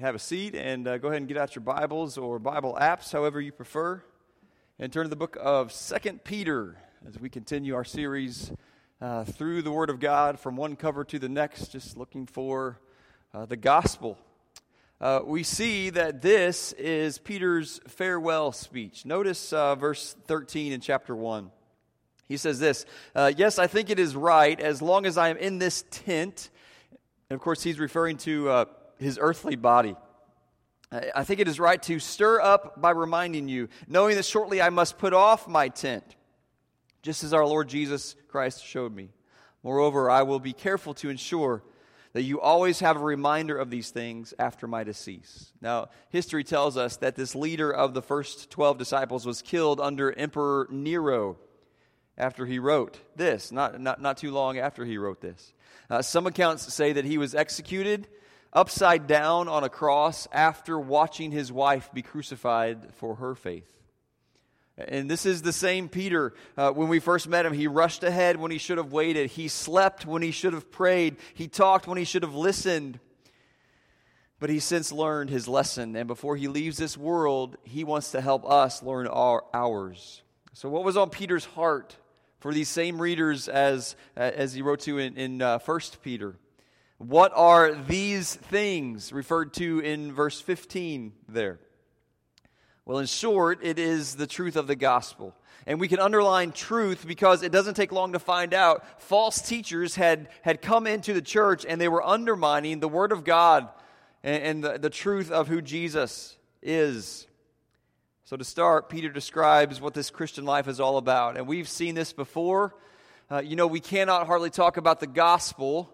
have a seat and uh, go ahead and get out your Bibles or Bible apps, however you prefer, and turn to the book of Second Peter as we continue our series uh, through the Word of God from one cover to the next, just looking for uh, the gospel. Uh, we see that this is Peter's farewell speech. Notice uh, verse 13 in chapter 1. He says this uh, Yes, I think it is right, as long as I am in this tent. And of course, he's referring to his earthly body. I think it is right to stir up by reminding you, knowing that shortly I must put off my tent, just as our Lord Jesus Christ showed me. Moreover, I will be careful to ensure that you always have a reminder of these things after my decease. Now, history tells us that this leader of the first 12 disciples was killed under Emperor Nero after he wrote this, not, not, not too long after he wrote this. Uh, some accounts say that he was executed upside down on a cross after watching his wife be crucified for her faith. And this is the same Peter. Uh, when we first met him, he rushed ahead when he should have waited. He slept when he should have prayed. He talked when he should have listened. But he's since learned his lesson. And before he leaves this world, he wants to help us learn our, ours. So, what was on Peter's heart for these same readers as, as he wrote to in, in uh, 1 Peter? What are these things referred to in verse 15 there? Well, in short, it is the truth of the gospel. And we can underline truth because it doesn't take long to find out. False teachers had, had come into the church and they were undermining the Word of God and, and the, the truth of who Jesus is. So, to start, Peter describes what this Christian life is all about. And we've seen this before. Uh, you know, we cannot hardly talk about the gospel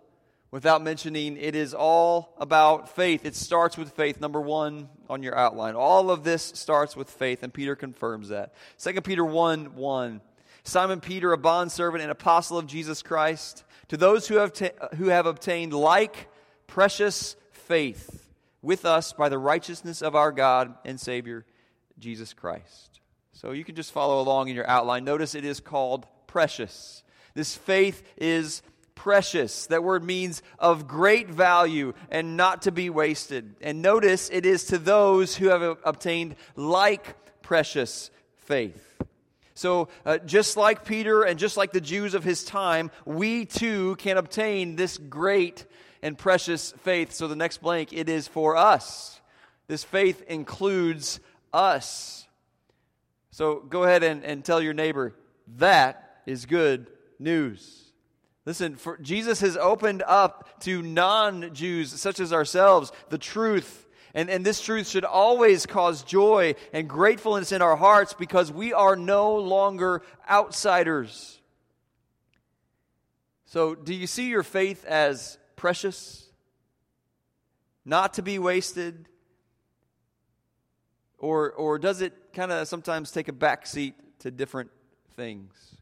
without mentioning it is all about faith. It starts with faith, number one on your outline. All of this starts with faith, and Peter confirms that. 2 Peter 1 1. Simon Peter, a bondservant and apostle of Jesus Christ, to those who have, ta- who have obtained like precious faith with us by the righteousness of our God and Savior, Jesus Christ. So you can just follow along in your outline. Notice it is called precious. This faith is precious. That word means of great value and not to be wasted. And notice it is to those who have obtained like precious faith. So, uh, just like Peter and just like the Jews of his time, we too can obtain this great and precious faith. So, the next blank, it is for us. This faith includes us. So, go ahead and, and tell your neighbor that is good news. Listen, for Jesus has opened up to non Jews such as ourselves the truth. And, and this truth should always cause joy and gratefulness in our hearts because we are no longer outsiders. So, do you see your faith as precious? Not to be wasted? Or, or does it kind of sometimes take a backseat to different things?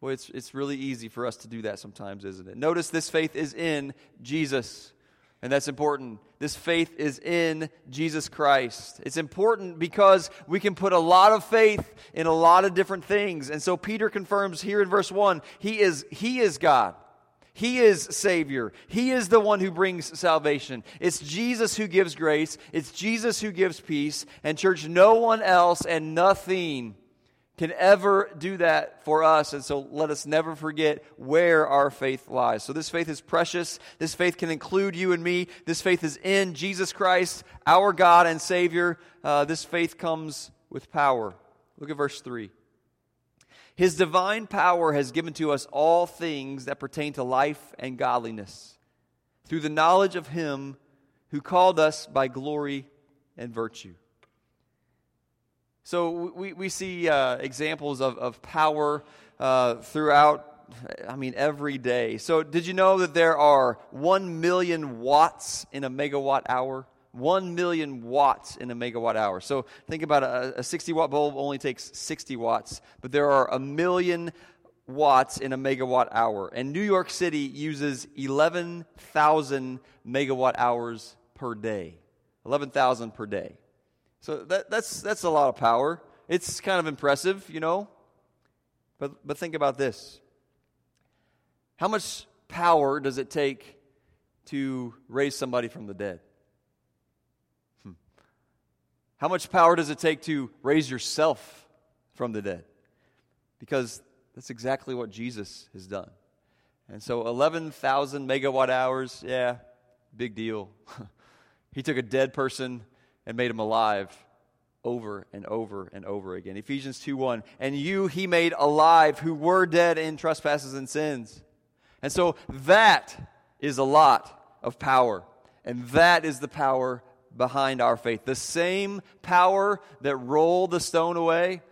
Well, it's, it's really easy for us to do that sometimes, isn't it? Notice this faith is in Jesus. And that's important. This faith is in Jesus Christ. It's important because we can put a lot of faith in a lot of different things. And so Peter confirms here in verse 1 he is, he is God. He is Savior. He is the one who brings salvation. It's Jesus who gives grace. It's Jesus who gives peace. And, church, no one else and nothing can ever do that for us. And so let us never forget where our faith lies. So this faith is precious. This faith can include you and me. This faith is in Jesus Christ, our God and Savior. Uh, this faith comes with power. Look at verse 3. His divine power has given to us all things that pertain to life and godliness through the knowledge of Him who called us by glory and virtue. So we, we see uh, examples of, of power uh, throughout, I mean, every day. So did you know that there are 1 million watts in a megawatt hour? 1 million watts in a megawatt hour. So think about a, a 60 watt bulb only takes 60 watts, but there are a million watts in a megawatt hour. And New York City uses 11,000 megawatt hours per day. 11,000 per day. So that, that's, that's a lot of power. It's kind of impressive, you know. But, but think about this how much power does it take to raise somebody from the dead? Hmm. How much power does it take to raise yourself from the dead? Because that's exactly what Jesus has done. And so 11,000 megawatt hours, yeah, big deal. he took a dead person and made him alive over and over and over again. Ephesians 2 1. And you he made alive who were dead in trespasses and sins. And so that is a lot of power. And that is the power behind our faith. The same power that rolled the stone away,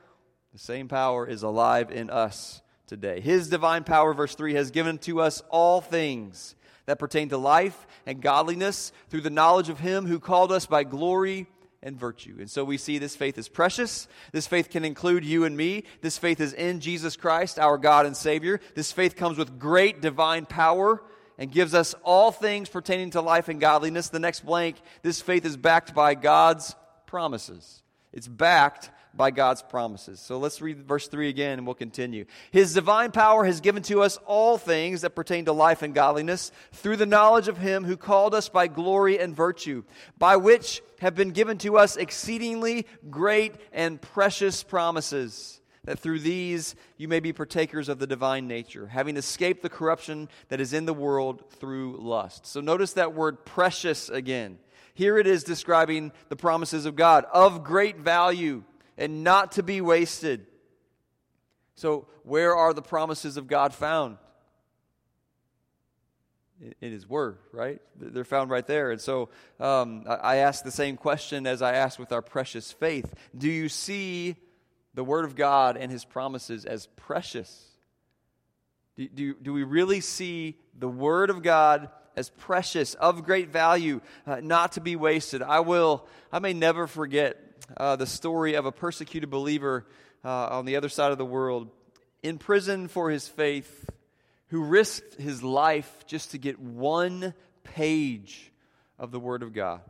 the same power is alive in us today. His divine power, verse 3, has given to us all things that pertain to life and godliness through the knowledge of Him who called us by glory and virtue. And so we see this faith is precious. This faith can include you and me. This faith is in Jesus Christ, our God and Savior. This faith comes with great divine power and gives us all things pertaining to life and godliness. The next blank, this faith is backed by God's promises. It's backed by God's promises. So let's read verse 3 again and we'll continue. His divine power has given to us all things that pertain to life and godliness through the knowledge of Him who called us by glory and virtue, by which have been given to us exceedingly great and precious promises that through these you may be partakers of the divine nature, having escaped the corruption that is in the world through lust. So notice that word precious again. Here it is describing the promises of God of great value and not to be wasted. So, where are the promises of God found? in his word, right? They're found right there. And so um, I ask the same question as I asked with our precious faith. Do you see the word of God and his promises as precious? Do, do, do we really see the word of God as precious, of great value, uh, not to be wasted? I will, I may never forget uh, the story of a persecuted believer uh, on the other side of the world in prison for his faith who risked his life just to get one page of the Word of God.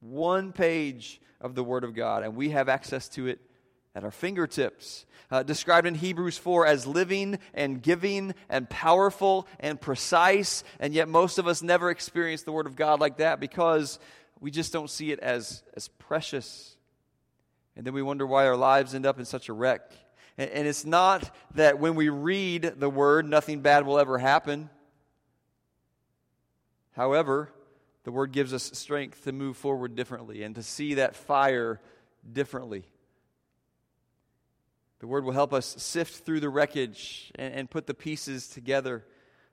One page of the Word of God, and we have access to it at our fingertips. Uh, described in Hebrews 4 as living and giving and powerful and precise, and yet most of us never experience the Word of God like that because we just don't see it as, as precious. And then we wonder why our lives end up in such a wreck. And, and it's not that when we read the word, nothing bad will ever happen. However, the word gives us strength to move forward differently and to see that fire differently. The word will help us sift through the wreckage and, and, put the pieces together.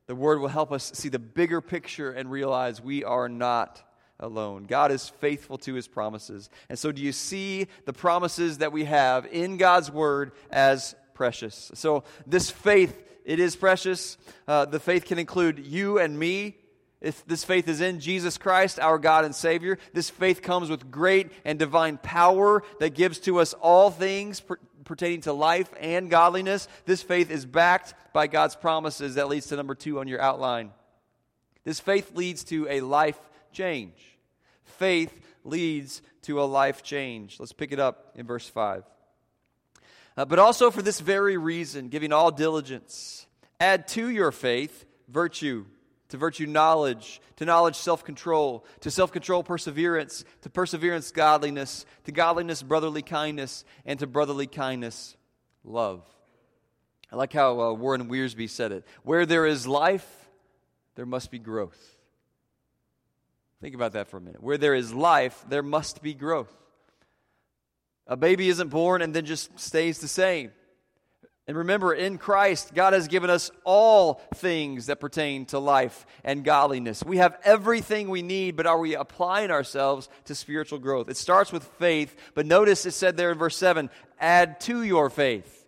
The word will help us see the bigger picture and realize we are not alone. God is faithful to his promises. And so, do you see the promises that we have in God's word as precious? So, this faith, it is precious. Uh, the faith can include you and me. If this faith is in Jesus Christ, our God and Savior, this faith comes with great and divine power that gives to us all things per- pertaining to life and godliness. This faith is backed by God's promises. That leads to number two on your outline. This faith leads to a life change. Faith leads to a life change. Let's pick it up in verse 5. Uh, but also for this very reason, giving all diligence, add to your faith virtue, to virtue knowledge, to knowledge self control, to self control perseverance, to perseverance godliness, to godliness brotherly kindness, and to brotherly kindness love. I like how uh, Warren Wiersbe said it. Where there is life, there must be growth. Think about that for a minute. Where there is life, there must be growth. A baby isn't born and then just stays the same. And remember, in Christ, God has given us all things that pertain to life and godliness. We have everything we need, but are we applying ourselves to spiritual growth? It starts with faith, but notice it said there in verse 7 add to your faith.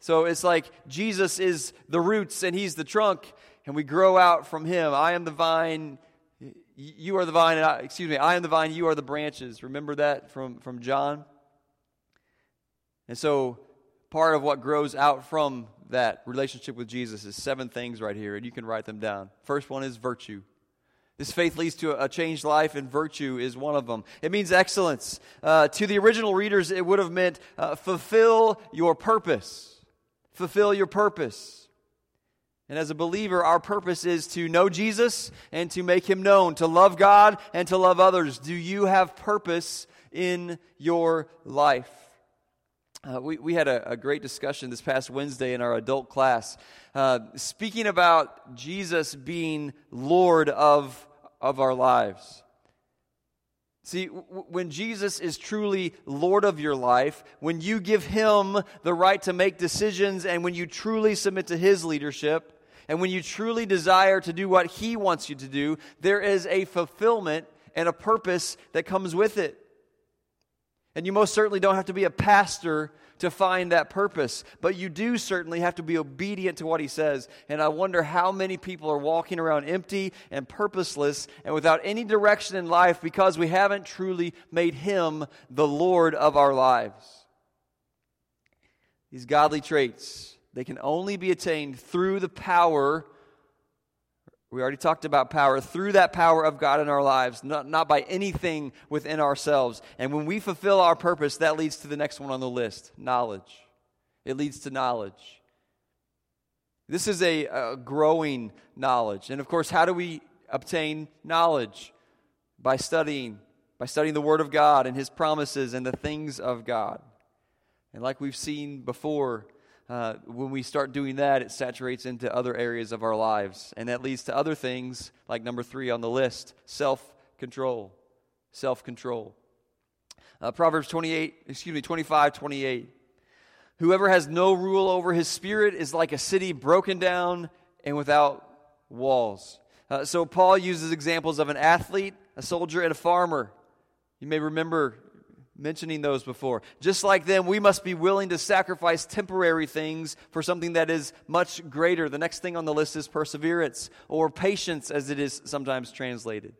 So it's like Jesus is the roots and he's the trunk, and we grow out from him. I am the vine, you are the vine, and I, excuse me, I am the vine, you are the branches. Remember that from, from John? And so, part of what grows out from that relationship with Jesus is seven things right here, and you can write them down. First one is virtue. This faith leads to a changed life, and virtue is one of them. It means excellence. Uh, to the original readers, it would have meant uh, fulfill your purpose. Fulfill your purpose. And as a believer, our purpose is to know Jesus and to make him known, to love God and to love others. Do you have purpose in your life? Uh, we, we had a, a, great discussion this past Wednesday in our adult class, uh, speaking about Jesus being Lord of, of our lives. See, when Jesus is truly Lord of your life, when you give Him the right to make decisions, and when you truly submit to His leadership, and when you truly desire to do what He wants you to do, there is a fulfillment and a purpose that comes with it. And you most certainly don't have to be a pastor to find that purpose, but you do certainly have to be obedient to what he says. And I wonder how many people are walking around empty and purposeless and without any direction in life because we haven't truly made him the Lord of our lives. These godly traits, they can only be attained through the power we already talked about power through that power of God in our lives, not, not by anything within ourselves. And when we fulfill our purpose, that leads to the next one on the list knowledge. It leads to knowledge. This is a, a growing knowledge. And of course, how do we obtain knowledge? By studying, by studying the Word of God and His promises and the things of God. And like we've seen before, uh, when we start doing that, it saturates into other areas of our lives. And that leads to other things, like number three on the list self control. Self control. Uh, Proverbs 28, excuse me, 25, 28. Whoever has no rule over his spirit is like a city broken down and without walls. Uh, so Paul uses examples of an athlete, a soldier, and a farmer. You may remember mentioning those before. Just like them, we must be willing to sacrifice temporary things for something that is much greater. The next thing on the list is perseverance, or patience, as it is sometimes translated.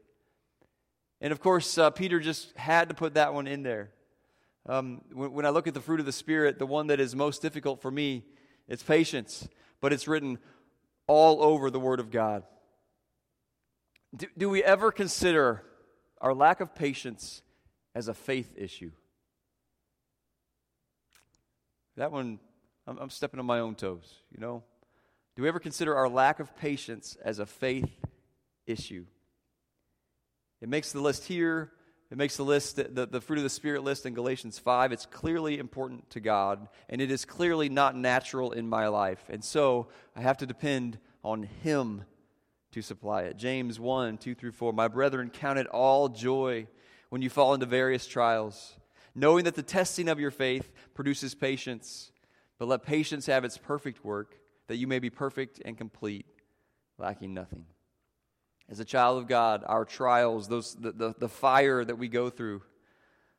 And of course, uh, Peter just had to put that one in there. Um, when, when I look at the fruit of the Spirit, the one that is most difficult for me, it's patience, but it's written all over the Word of God. Do, do we ever consider our lack of patience as a faith issue. That one, I'm, I'm stepping on my own toes, you know? Do we ever consider our lack of patience as a faith issue? It makes the list here. It makes the list, the, the fruit of the Spirit list in Galatians 5. It's clearly important to God, and it is clearly not natural in my life. And so I have to depend on Him to supply it. James 1 2 through 4. My brethren, count it all joy when you fall into various trials, knowing that the testing of your faith produces patience. But let patience have its perfect work, that you may be perfect and complete, lacking nothing. As a child of God, our trials, those, the, the, the fire that we go through,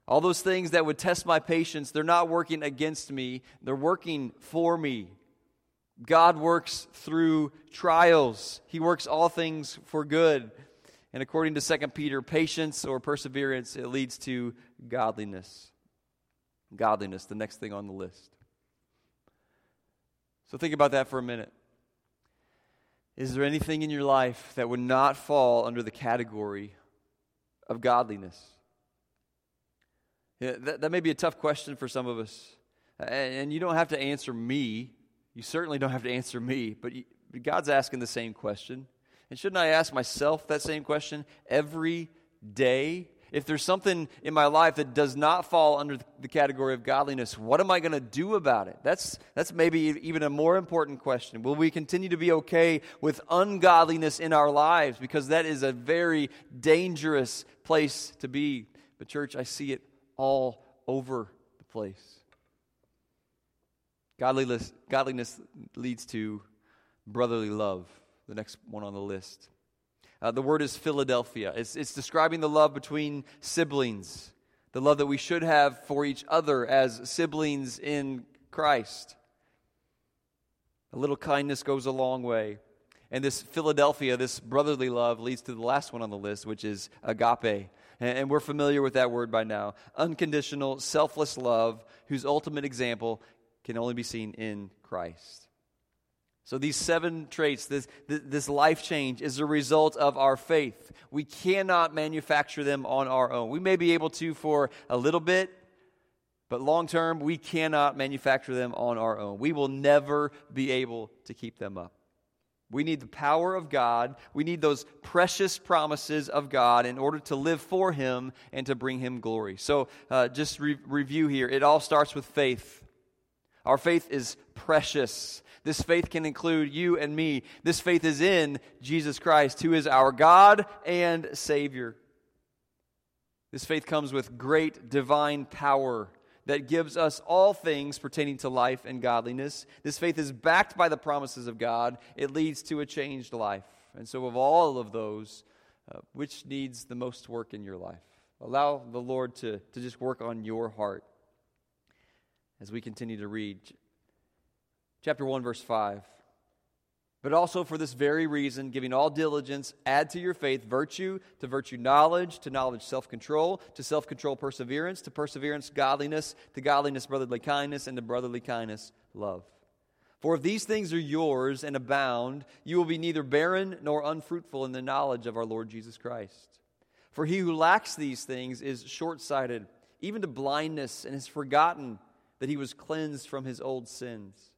all those things that would test my patience, they're not working against me, they're working for me. God works through trials, He works all things for good. And according to 2 Peter, patience or perseverance, it leads to godliness. Godliness, the next thing on the list. So think about that for a minute. Is there anything in your life that would not fall under the category of godliness? Yeah, that, that may be a tough question for some of us. And you don't have to answer me. You certainly don't have to answer me, but God's asking the same question. And shouldn't I ask myself that same question every day? If there's something in my life that does not fall under the category of godliness, what am I going to do about it? That's, that's maybe even a more important question. Will we continue to be okay with ungodliness in our lives? Because that is a very dangerous place to be. But, church, I see it all over the place. Godliness, godliness leads to brotherly love the next one on the list. Uh, the word is Philadelphia. It's, it's describing the love between siblings, the love that we should have for each other as siblings in Christ. A little kindness goes a long way. And this Philadelphia, this brotherly love, leads to the last one on the list, which is agape. And, and we're familiar with that word by now. Unconditional, selfless love, whose ultimate example can only be seen in Christ. So, these seven traits, this, this life change, is a result of our faith. We cannot manufacture them on our own. We may be able to for a little bit, but long term, we cannot manufacture them on our own. We will never be able to keep them up. We need the power of God. We need those precious promises of God in order to live for Him and to bring Him glory. So, uh, just re- review here. It all starts with faith. Our faith is precious. This faith can include you and me. This faith is in Jesus Christ, who is our God and Savior. This faith comes with great divine power that gives us all things pertaining to life and godliness. This faith is backed by the promises of God. It leads to a changed life. And so, of all of those, uh, which needs the most work in your life? Allow the Lord to, to just work on your heart as we continue to read. Chapter 1, verse 5. But also for this very reason, giving all diligence, add to your faith virtue, to virtue knowledge, to knowledge self control, to self control perseverance, to perseverance godliness, to godliness brotherly kindness, and to brotherly kindness love. For if these things are yours and abound, you will be neither barren nor unfruitful in the knowledge of our Lord Jesus Christ. For he who lacks these things is short sighted, even to blindness, and has forgotten that he was cleansed from his old sins.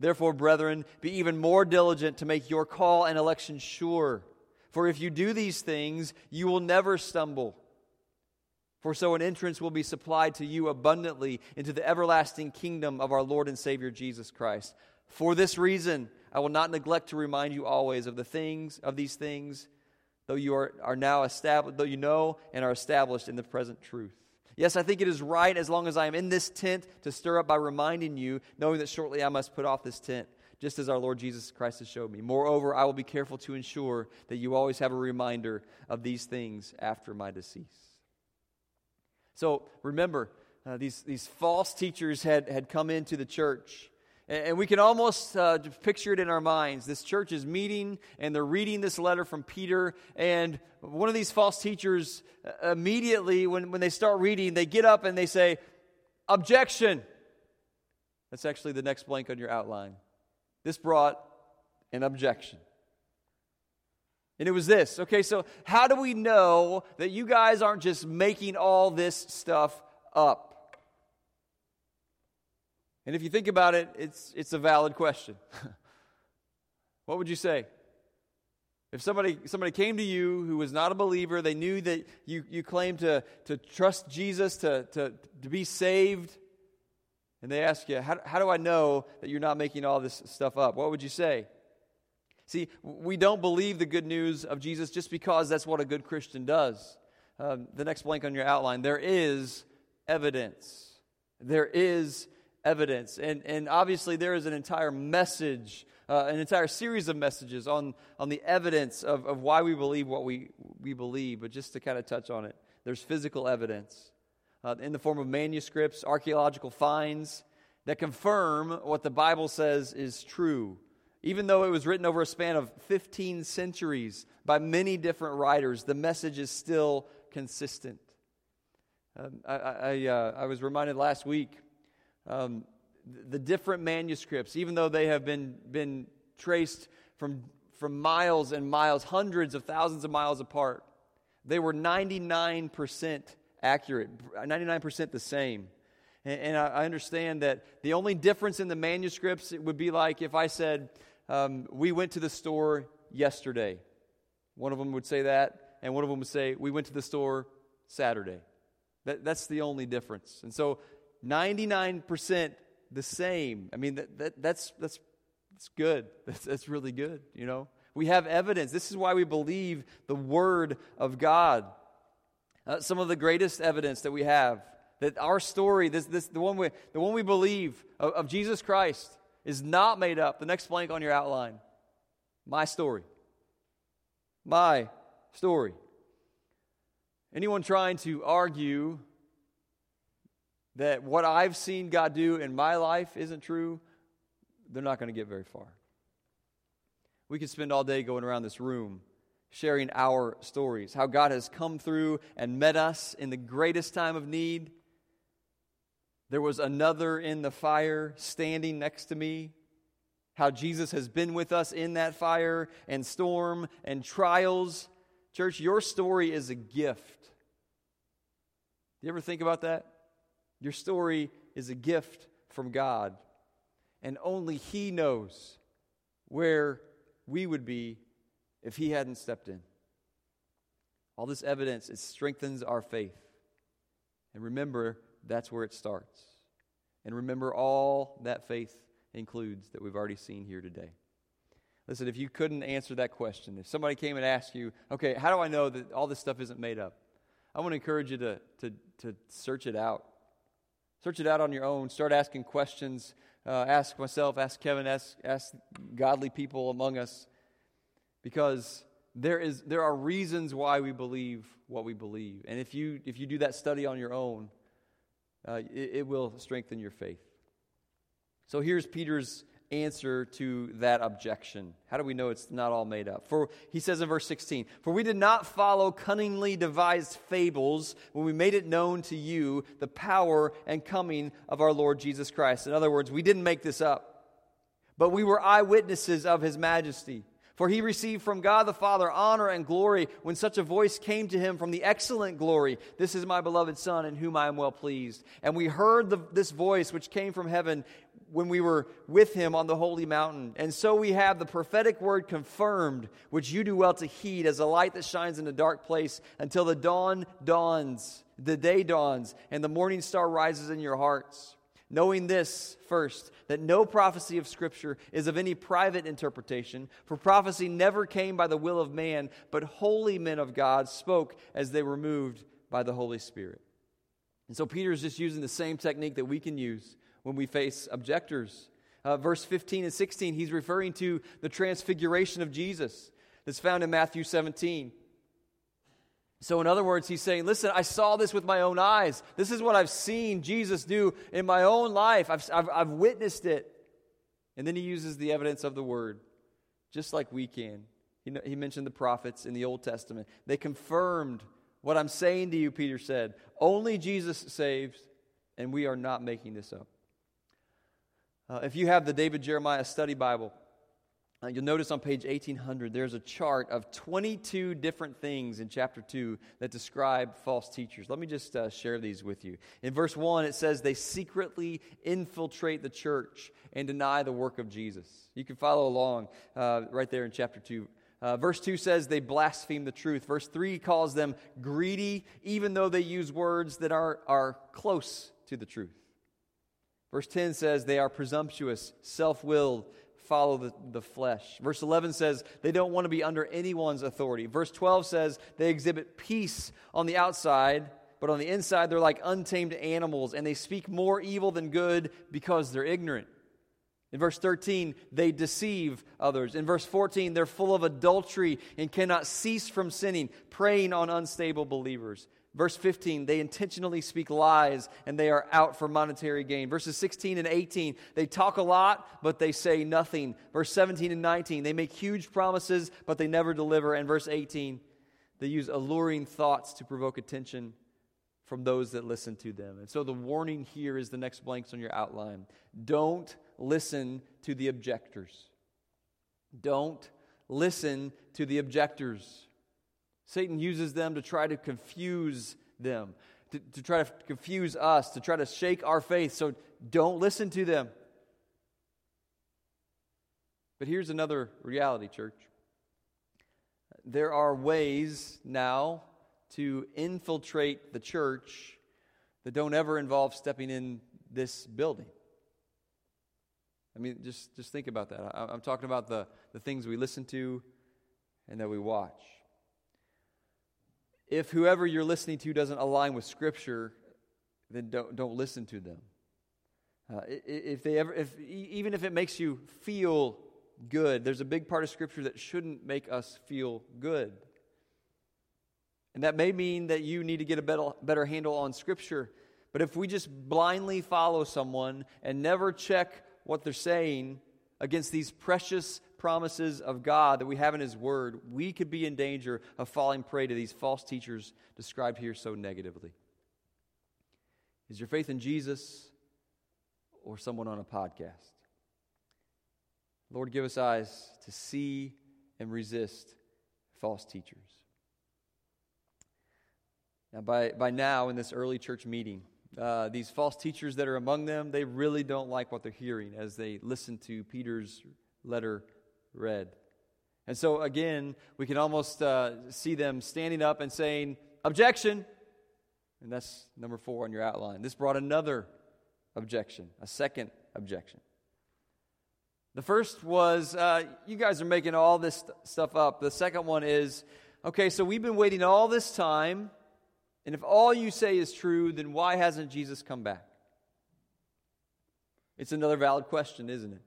Therefore, brethren, be even more diligent to make your call and election sure. For if you do these things, you will never stumble. For so an entrance will be supplied to you abundantly into the everlasting kingdom of our Lord and Savior Jesus Christ. For this reason, I will not neglect to remind you always of the things, of these things, though you are, are now established, though you know and are established in the present truth. Yes, I think it is right as long as I am in this tent to stir up by reminding you, knowing that shortly I must put off this tent, just as our Lord Jesus Christ has showed me. Moreover, I will be careful to ensure that you always have a reminder of these things after my decease. So remember, uh, these, these false teachers had, had come into the church and we can almost uh, picture it in our minds. This church is meeting and they're reading this letter from Peter. And one of these false teachers, uh, immediately when, when they start reading, they get up and they say, Objection. That's actually the next blank on your outline. This brought an objection. And it was this. Okay, so how do we know that you guys aren't just making all this stuff up? And if you think about it, it's, it's a valid question. what would you say? If somebody, somebody came to you who was not a believer, they knew that you, you claimed to, to trust Jesus, to, to, to be saved, and they ask you, how, how do I know that you're not making all this stuff up? What would you say? See, we don't believe the good news of Jesus just because that's what a good Christian does. Um, the next blank on your outline there is evidence. There is evidence. And, and obviously, there is an entire message, uh, an entire series of messages on, on the evidence of, of why we believe what we, we believe. But just to kind of touch on it, there's physical evidence uh, in the form of manuscripts, archaeological finds that confirm what the Bible says is true. Even though it was written over a span of 15 centuries by many different writers, the message is still consistent. Um, I, I, uh, I was reminded last week um, the different manuscripts, even though they have been, been traced from, from miles and miles, hundreds of thousands of miles apart, they were 99% accurate, 99% the same. And, and I, I, understand that the only difference in the manuscripts it would be like if I said, um, We went to the store yesterday. One of them would say that, and one of them would say, We went to the store Saturday. That, that's the only difference. And so 99% the same. I mean, that, that, that's, that's, that's good. That's, that's really good, you know? We have evidence. This is why we believe the Word of God. Uh, some of the greatest evidence that we have that our story, this, this, the, one we, the one we believe of, of Jesus Christ, is not made up. The next blank on your outline my story. My story. Anyone trying to argue that what I've seen God do in my life isn't true, they're not going to get very far. We could spend all day going around this room sharing our stories, how God has come through and met us in the greatest time of need. There was another in the fire standing next to me. How Jesus has been with us in that fire and storm and trials. Church, your story is a gift. Do you ever think about that? Your story is a gift from God, and only He knows where we would be if he hadn't stepped in. All this evidence, it strengthens our faith. And remember, that's where it starts. And remember all that faith includes that we've already seen here today. Listen, if you couldn't answer that question, if somebody came and asked you, okay, how do I know that all this stuff isn't made up? I want to encourage you to, to, to search it out. Search it out on your own. Start asking questions. Uh, ask myself, ask Kevin, ask, ask godly people among us. Because there, is, there are reasons why we believe what we believe. And if you, if you do that study on your own, uh, it, it will strengthen your faith. So here's Peter's answer to that objection. How do we know it's not all made up? For he says in verse 16, "For we did not follow cunningly devised fables when we made it known to you the power and coming of our Lord Jesus Christ." In other words, we didn't make this up, but we were eyewitnesses of his majesty. For he received from God the Father honor and glory when such a voice came to him from the excellent glory This is my beloved Son, in whom I am well pleased. And we heard the, this voice which came from heaven when we were with him on the holy mountain. And so we have the prophetic word confirmed, which you do well to heed as a light that shines in a dark place until the dawn dawns, the day dawns, and the morning star rises in your hearts knowing this first, that no prophecy of Scripture is of any private interpretation, for prophecy never came by the will of man, but holy men of God spoke as they were moved by the Holy Spirit. And so Peter is just using the same technique that we can use when we face objectors. Uh, verse 15 and 16, he's referring to the transfiguration of Jesus that's found in Matthew 17. So, in other words, he's saying, Listen, I saw this with my own eyes. This is what I've seen Jesus do in my own life. I've, I've, I've witnessed it. And then he uses the evidence of the word, just like we can. He, he mentioned the prophets in the Old Testament. They confirmed what I'm saying to you, Peter said. Only Jesus saves, and we are not making this up. Uh, if you have the David Jeremiah Study Bible, uh, you'll notice on page 1800, there's a chart of 22 different things in chapter 2 that describe false teachers. Let me just uh, share these with you. In verse 1, it says they secretly infiltrate the church and deny the work of Jesus. You can follow along uh, right there in chapter 2. Uh, verse 2 says they blaspheme the truth. Verse 3 calls them greedy, even though they use words that are, are close to the truth. Verse 10 says they are presumptuous, self willed, follow the, the flesh. Verse 11 says they don't want to be under anyone's authority. Verse 12 says they exhibit peace on the outside, but on the inside they're like untamed animals, and they speak more evil than good because they're ignorant. In verse 13, they deceive others. In verse 14, they're full of adultery and cannot cease from sinning, preying on unstable believers. Verse 15, they intentionally speak lies and they are out for monetary gain. Verses 16 and 18, they talk a lot, but they say nothing. Verse 17 and 19, they make huge promises, but they never deliver. And verse 18, they use alluring thoughts to provoke attention from those that listen to them. And so the warning here is the next blanks on your outline. Don't listen to the objectors. Don't listen to the objectors. Satan uses them to try to confuse them, to, to try to confuse us, to try to shake our faith. So don't listen to them. But here's another reality, church. There are ways now to infiltrate the church that don't ever involve stepping in this building. I mean, just, just think about that. I, I'm talking about the, the things we listen to and that we watch if whoever you're listening to doesn't align with Scripture, then don't, don't listen to them. Uh, if they ever, if, even if it makes you feel good, there's a big part of Scripture that shouldn't make us feel good. And that may mean that you need to get a better, better handle on Scripture. But if we just blindly follow someone and never check what they're saying against these precious promises of God that we have in His Word, we could be in danger of falling prey to these false teachers described here so negatively. Is your faith in Jesus or someone on a podcast? Lord, give us eyes to see and resist false teachers. Now, by, by now, in this early church meeting, uh, these false teachers that are among them, they really don't like what they're hearing as they listen to Peter's letter read. And so, again, we can almost uh, see them standing up and saying, Objection! And that's number four on your outline. This brought another objection, a second objection. The first was, uh, you guys are making all this st- stuff up. The second one is, okay, so we've been waiting all this time, and if all you say is true, then why hasn't Jesus come back? It's another valid question, isn't it?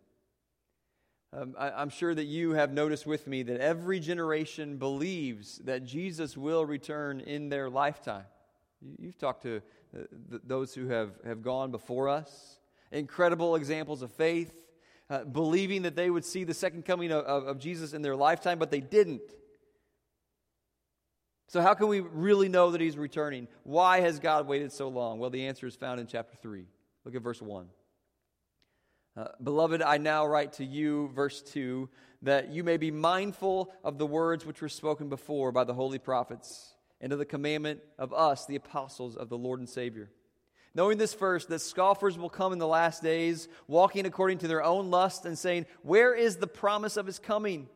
Um, I, I'm sure that you have noticed with me that every generation believes that Jesus will return in their lifetime. You've talked to uh, those who have, have gone before us, incredible examples of faith, uh, believing that they would see the second coming of, of, of Jesus in their lifetime, but they didn't. So, how can we really know that he's returning? Why has God waited so long? Well, the answer is found in chapter 3. Look at verse 1. Uh, Beloved, I now write to you, verse 2, that you may be mindful of the words which were spoken before by the holy prophets and of the commandment of us, the apostles of the Lord and Savior. Knowing this first, that scoffers will come in the last days, walking according to their own lust, and saying, Where is the promise of his coming?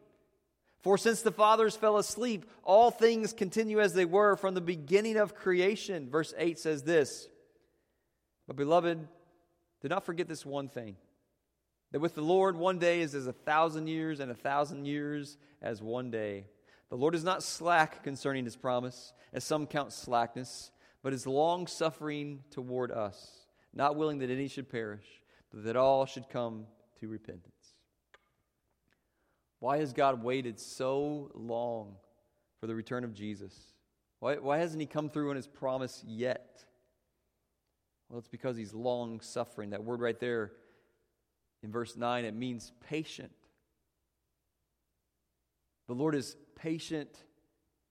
For since the fathers fell asleep, all things continue as they were from the beginning of creation. Verse 8 says this But beloved, do not forget this one thing that with the Lord, one day is as a thousand years, and a thousand years as one day. The Lord is not slack concerning his promise, as some count slackness, but is long suffering toward us, not willing that any should perish, but that all should come to repentance. Why has God waited so long for the return of Jesus? Why, why hasn't he come through on his promise yet? Well, it's because he's long suffering. That word right there in verse 9, it means patient. The Lord is patient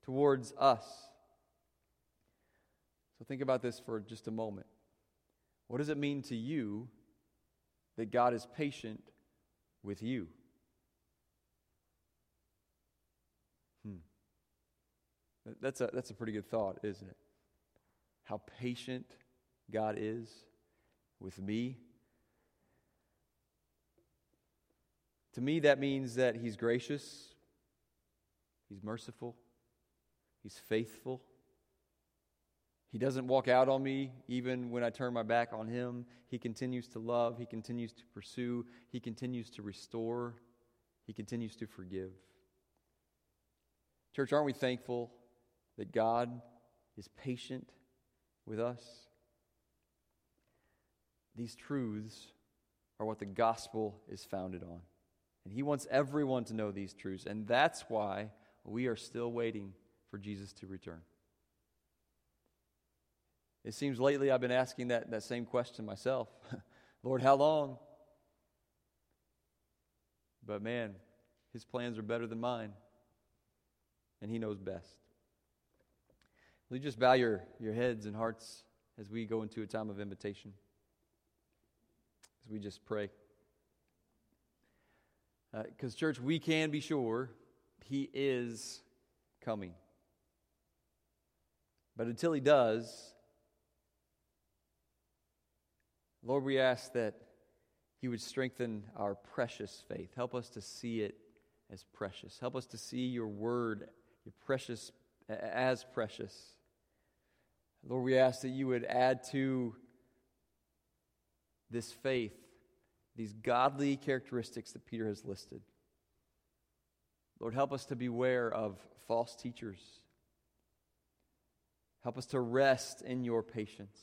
towards us. So think about this for just a moment. What does it mean to you that God is patient with you? Hmm. That's a, that's a pretty good thought, isn't it? How patient God is with me. To me, that means that He's gracious He's merciful. He's faithful. He doesn't walk out on me even when I turn my back on Him. He continues to love. He continues to pursue. He continues to restore. He continues to forgive. Church, aren't we thankful that God is patient with us? These truths are what the gospel is founded on. And He wants everyone to know these truths. And that's why we are still waiting for Jesus to return. It seems lately I've been asking that, that same question myself Lord, how long? But man, his plans are better than mine, and he knows best. Will you just bow your, your heads and hearts as we go into a time of invitation? As we just pray. Because, uh, church, we can be sure he is coming. But until He does, Lord, we ask that He would strengthen our precious faith. Help us to see it as precious. Help us to see your word, your precious, as precious. Lord, we ask that you would add to this faith these godly characteristics that Peter has listed. Lord, help us to beware of false teachers. Help us to rest in your patience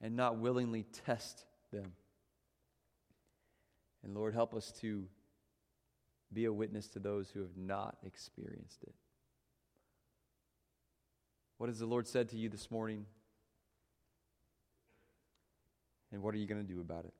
and not willingly test them. And Lord, help us to be a witness to those who have not experienced it. What has the Lord said to you this morning? And what are you going to do about it?